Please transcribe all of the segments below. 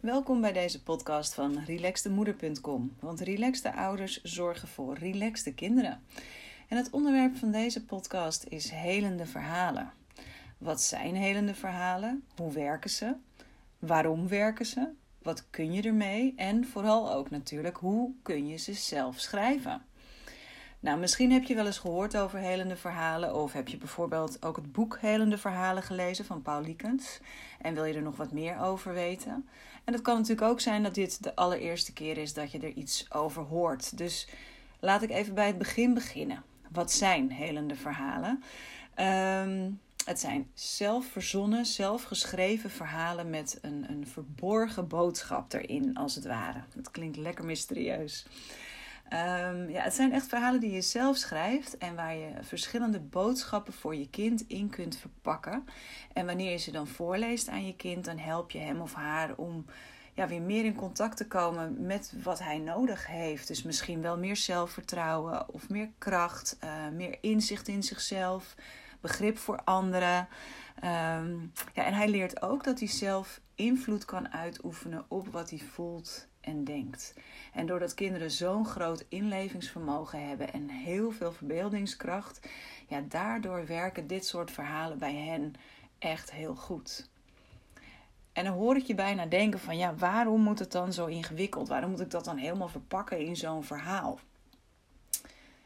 Welkom bij deze podcast van relaxtemoeder.com. Want relaxte ouders zorgen voor relaxte kinderen. En het onderwerp van deze podcast is helende verhalen. Wat zijn helende verhalen? Hoe werken ze? Waarom werken ze? Wat kun je ermee? En vooral ook natuurlijk, hoe kun je ze zelf schrijven? Nou, misschien heb je wel eens gehoord over helende verhalen, of heb je bijvoorbeeld ook het boek Helende Verhalen gelezen van Paul Liekens en wil je er nog wat meer over weten. En het kan natuurlijk ook zijn dat dit de allereerste keer is dat je er iets over hoort. Dus laat ik even bij het begin beginnen. Wat zijn helende verhalen? Um, het zijn zelfverzonnen, zelfgeschreven verhalen met een, een verborgen boodschap erin, als het ware. Het klinkt lekker mysterieus. Um, ja, het zijn echt verhalen die je zelf schrijft en waar je verschillende boodschappen voor je kind in kunt verpakken. En wanneer je ze dan voorleest aan je kind, dan help je hem of haar om ja, weer meer in contact te komen met wat hij nodig heeft. Dus misschien wel meer zelfvertrouwen of meer kracht, uh, meer inzicht in zichzelf, begrip voor anderen. Um, ja, en hij leert ook dat hij zelf invloed kan uitoefenen op wat hij voelt en denkt. En doordat kinderen zo'n groot inlevingsvermogen hebben en heel veel verbeeldingskracht, ja, daardoor werken dit soort verhalen bij hen echt heel goed. En dan hoor ik je bijna denken van ja, waarom moet het dan zo ingewikkeld? Waarom moet ik dat dan helemaal verpakken in zo'n verhaal?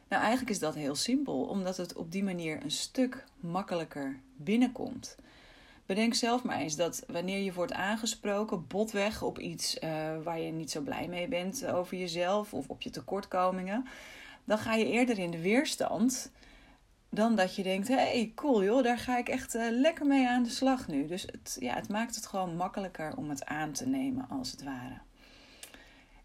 Nou, eigenlijk is dat heel simpel, omdat het op die manier een stuk makkelijker binnenkomt. Bedenk zelf maar eens dat wanneer je wordt aangesproken, botweg op iets uh, waar je niet zo blij mee bent over jezelf of op je tekortkomingen, dan ga je eerder in de weerstand dan dat je denkt: hé, hey, cool joh, daar ga ik echt uh, lekker mee aan de slag nu. Dus het, ja, het maakt het gewoon makkelijker om het aan te nemen, als het ware.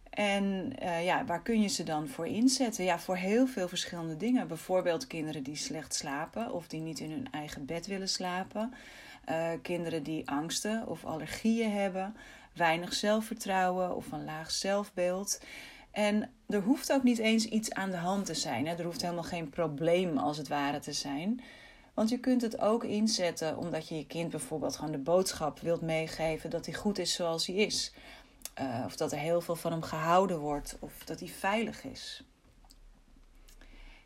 En uh, ja, waar kun je ze dan voor inzetten? Ja, voor heel veel verschillende dingen. Bijvoorbeeld kinderen die slecht slapen of die niet in hun eigen bed willen slapen. Uh, kinderen die angsten of allergieën hebben, weinig zelfvertrouwen of een laag zelfbeeld. En er hoeft ook niet eens iets aan de hand te zijn. Hè? Er hoeft helemaal geen probleem als het ware te zijn. Want je kunt het ook inzetten omdat je je kind bijvoorbeeld gewoon de boodschap wilt meegeven dat hij goed is zoals hij is. Uh, of dat er heel veel van hem gehouden wordt of dat hij veilig is.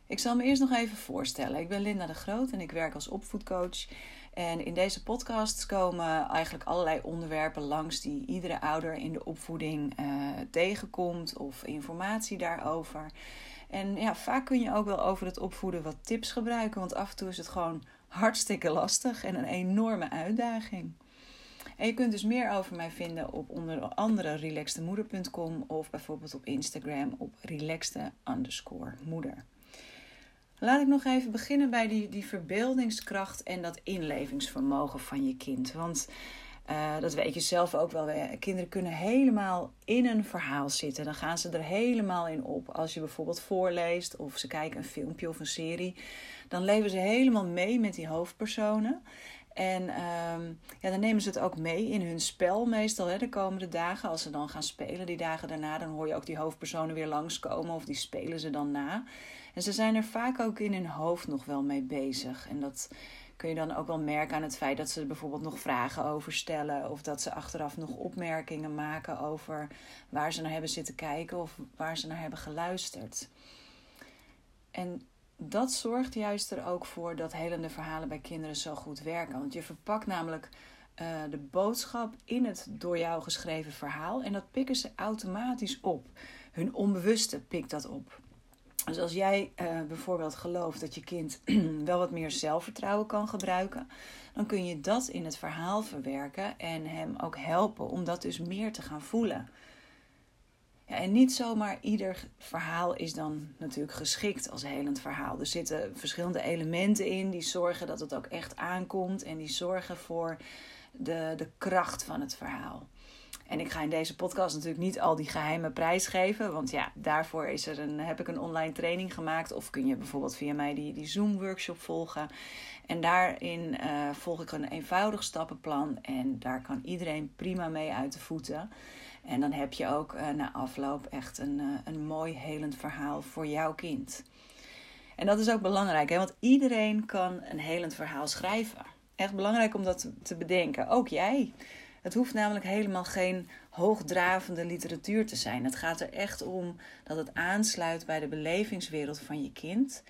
Ik zal me eerst nog even voorstellen. Ik ben Linda de Groot en ik werk als opvoedcoach. En in deze podcast komen eigenlijk allerlei onderwerpen langs die iedere ouder in de opvoeding uh, tegenkomt of informatie daarover. En ja, vaak kun je ook wel over het opvoeden wat tips gebruiken, want af en toe is het gewoon hartstikke lastig en een enorme uitdaging. En je kunt dus meer over mij vinden op onder andere relaxtemoeder.com of bijvoorbeeld op Instagram op relaxte underscore moeder. Laat ik nog even beginnen bij die, die verbeeldingskracht en dat inlevingsvermogen van je kind. Want uh, dat weet je zelf ook wel. Kinderen kunnen helemaal in een verhaal zitten. Dan gaan ze er helemaal in op. Als je bijvoorbeeld voorleest of ze kijken een filmpje of een serie, dan leven ze helemaal mee met die hoofdpersonen. En um, ja, dan nemen ze het ook mee in hun spel meestal hè, de komende dagen. Als ze dan gaan spelen die dagen daarna, dan hoor je ook die hoofdpersonen weer langskomen of die spelen ze dan na. En ze zijn er vaak ook in hun hoofd nog wel mee bezig. En dat kun je dan ook wel merken aan het feit dat ze bijvoorbeeld nog vragen over stellen. Of dat ze achteraf nog opmerkingen maken over waar ze naar hebben zitten kijken of waar ze naar hebben geluisterd. En dat zorgt juist er ook voor dat helende verhalen bij kinderen zo goed werken. Want je verpakt namelijk uh, de boodschap in het door jou geschreven verhaal en dat pikken ze automatisch op. Hun onbewuste pikt dat op. Dus als jij uh, bijvoorbeeld gelooft dat je kind wel wat meer zelfvertrouwen kan gebruiken, dan kun je dat in het verhaal verwerken en hem ook helpen om dat dus meer te gaan voelen. Ja, en niet zomaar ieder verhaal is dan natuurlijk geschikt als helend verhaal. Er zitten verschillende elementen in die zorgen dat het ook echt aankomt en die zorgen voor de, de kracht van het verhaal. En ik ga in deze podcast natuurlijk niet al die geheime prijs geven. Want ja, daarvoor is er een, heb ik een online training gemaakt. Of kun je bijvoorbeeld via mij die, die Zoom-workshop volgen. En daarin uh, volg ik een eenvoudig stappenplan. En daar kan iedereen prima mee uit de voeten. En dan heb je ook uh, na afloop echt een, uh, een mooi helend verhaal voor jouw kind. En dat is ook belangrijk, hè? want iedereen kan een helend verhaal schrijven. Echt belangrijk om dat te bedenken. Ook jij. Het hoeft namelijk helemaal geen hoogdravende literatuur te zijn. Het gaat er echt om dat het aansluit bij de belevingswereld van je kind.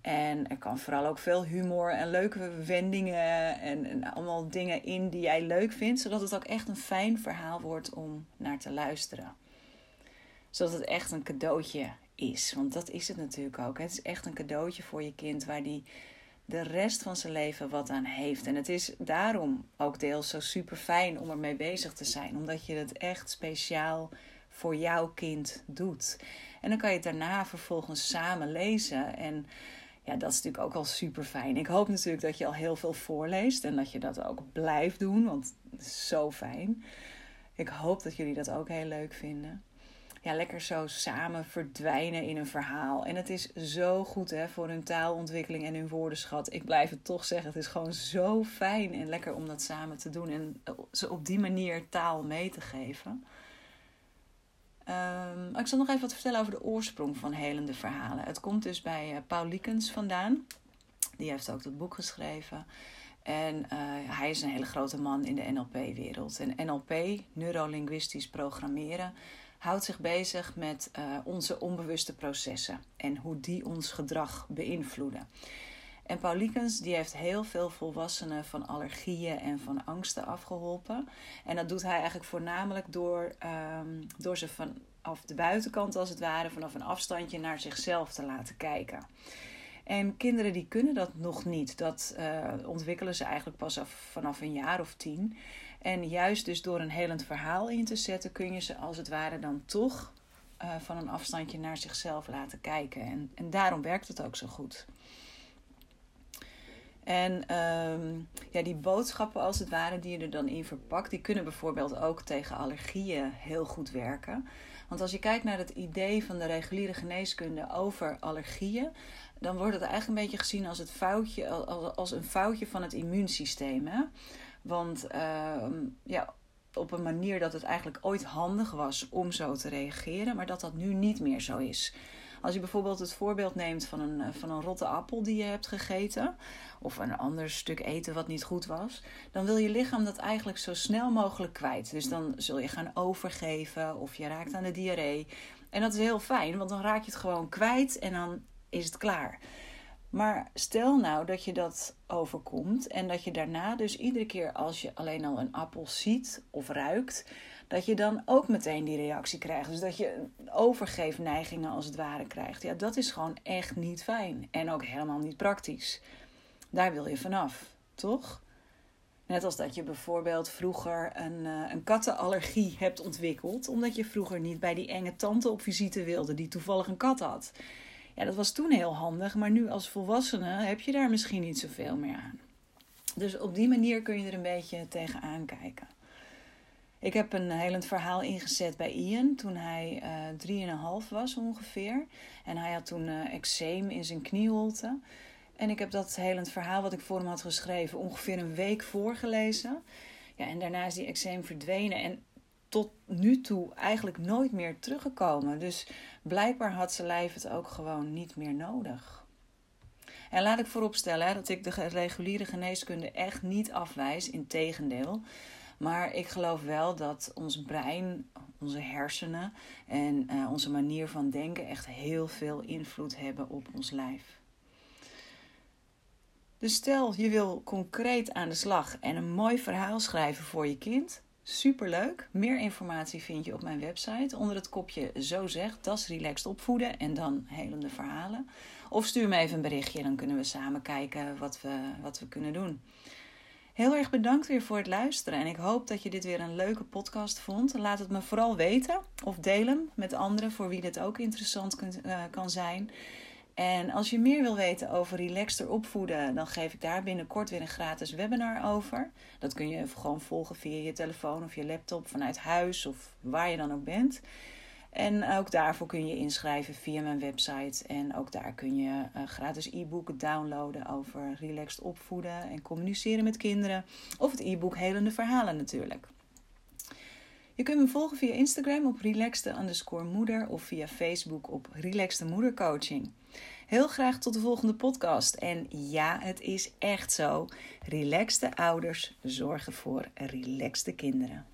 En er kan vooral ook veel humor en leuke wendingen en, en, allemaal dingen in die jij leuk vindt, zodat het ook echt een fijn verhaal wordt om naar te luisteren. Zodat het echt een cadeautje is, want dat is het natuurlijk ook. Het is echt een cadeautje voor je kind waar die de rest van zijn leven wat aan heeft. En het is daarom ook deels zo super fijn om ermee bezig te zijn, omdat je het echt speciaal voor jouw kind doet. En dan kan je het daarna vervolgens samen lezen. En ja, dat is natuurlijk ook al super fijn. Ik hoop natuurlijk dat je al heel veel voorleest en dat je dat ook blijft doen, want het is zo fijn. Ik hoop dat jullie dat ook heel leuk vinden ja, lekker zo samen verdwijnen in een verhaal. En het is zo goed hè, voor hun taalontwikkeling en hun woordenschat. Ik blijf het toch zeggen, het is gewoon zo fijn en lekker om dat samen te doen. En ze op die manier taal mee te geven. Um, ik zal nog even wat vertellen over de oorsprong van helende verhalen. Het komt dus bij uh, Paul Liekens vandaan. Die heeft ook dat boek geschreven. En uh, hij is een hele grote man in de NLP-wereld. En NLP, neurolinguistisch programmeren, houdt zich bezig met uh, onze onbewuste processen en hoe die ons gedrag beïnvloeden. En Paulikens die heeft heel veel volwassenen van allergieën en van angsten afgeholpen. En dat doet hij eigenlijk voornamelijk door, um, door ze vanaf de buitenkant als het ware, vanaf een afstandje naar zichzelf te laten kijken. En kinderen die kunnen dat nog niet. Dat uh, ontwikkelen ze eigenlijk pas af, vanaf een jaar of tien. En juist dus door een helend verhaal in te zetten, kun je ze als het ware dan toch uh, van een afstandje naar zichzelf laten kijken. En, en daarom werkt het ook zo goed. En um, ja, die boodschappen als het ware die je er dan in verpakt, die kunnen bijvoorbeeld ook tegen allergieën heel goed werken. Want als je kijkt naar het idee van de reguliere geneeskunde over allergieën, dan wordt het eigenlijk een beetje gezien als, het foutje, als, als een foutje van het immuunsysteem. Hè? Want uh, ja, op een manier dat het eigenlijk ooit handig was om zo te reageren, maar dat dat nu niet meer zo is. Als je bijvoorbeeld het voorbeeld neemt van een, eh, van een rotte appel die je hebt gegeten, of een ander stuk eten wat niet goed was, dan wil je lichaam dat eigenlijk zo snel mogelijk kwijt. Dus dan zul je gaan overgeven of je raakt aan de diarree. En dat is heel fijn, want dan raak je het gewoon kwijt en dan is het klaar. Maar stel nou dat je dat overkomt en dat je daarna dus iedere keer als je alleen al een appel ziet of ruikt, dat je dan ook meteen die reactie krijgt. Dus dat je overgeefneigingen als het ware krijgt. Ja, dat is gewoon echt niet fijn en ook helemaal niet praktisch. Daar wil je vanaf, toch? Net als dat je bijvoorbeeld vroeger een, uh, een kattenallergie hebt ontwikkeld, omdat je vroeger niet bij die enge tante op visite wilde die toevallig een kat had. Ja, dat was toen heel handig, maar nu als volwassene heb je daar misschien niet zoveel meer aan. Dus op die manier kun je er een beetje tegenaan kijken. Ik heb een helend verhaal ingezet bij Ian toen hij uh, 3,5 was ongeveer. En hij had toen uh, eczeem in zijn knieholte. En ik heb dat helend verhaal wat ik voor hem had geschreven ongeveer een week voorgelezen. Ja, en daarna is die eczeem verdwenen. En tot nu toe eigenlijk nooit meer teruggekomen. Dus blijkbaar had zijn lijf het ook gewoon niet meer nodig. En laat ik vooropstellen dat ik de reguliere geneeskunde echt niet afwijs, integendeel. Maar ik geloof wel dat ons brein, onze hersenen en uh, onze manier van denken echt heel veel invloed hebben op ons lijf. Dus stel je wil concreet aan de slag en een mooi verhaal schrijven voor je kind. Superleuk. Meer informatie vind je op mijn website onder het kopje Zo zegt. Dat relaxed opvoeden en dan helende verhalen. Of stuur me even een berichtje, dan kunnen we samen kijken wat we, wat we kunnen doen. Heel erg bedankt weer voor het luisteren en ik hoop dat je dit weer een leuke podcast vond. Laat het me vooral weten of delen met anderen voor wie dit ook interessant kunt, uh, kan zijn. En als je meer wil weten over relaxter opvoeden, dan geef ik daar binnenkort weer een gratis webinar over. Dat kun je gewoon volgen via je telefoon of je laptop vanuit huis of waar je dan ook bent. En ook daarvoor kun je inschrijven via mijn website. En ook daar kun je uh, gratis e-boeken downloaden over relaxed opvoeden en communiceren met kinderen. Of het e-book Helende Verhalen natuurlijk. Je kunt me volgen via Instagram op relaxte underscore moeder of via Facebook op relaxte moedercoaching. Heel graag tot de volgende podcast. En ja, het is echt zo. Relaxte ouders zorgen voor relaxte kinderen.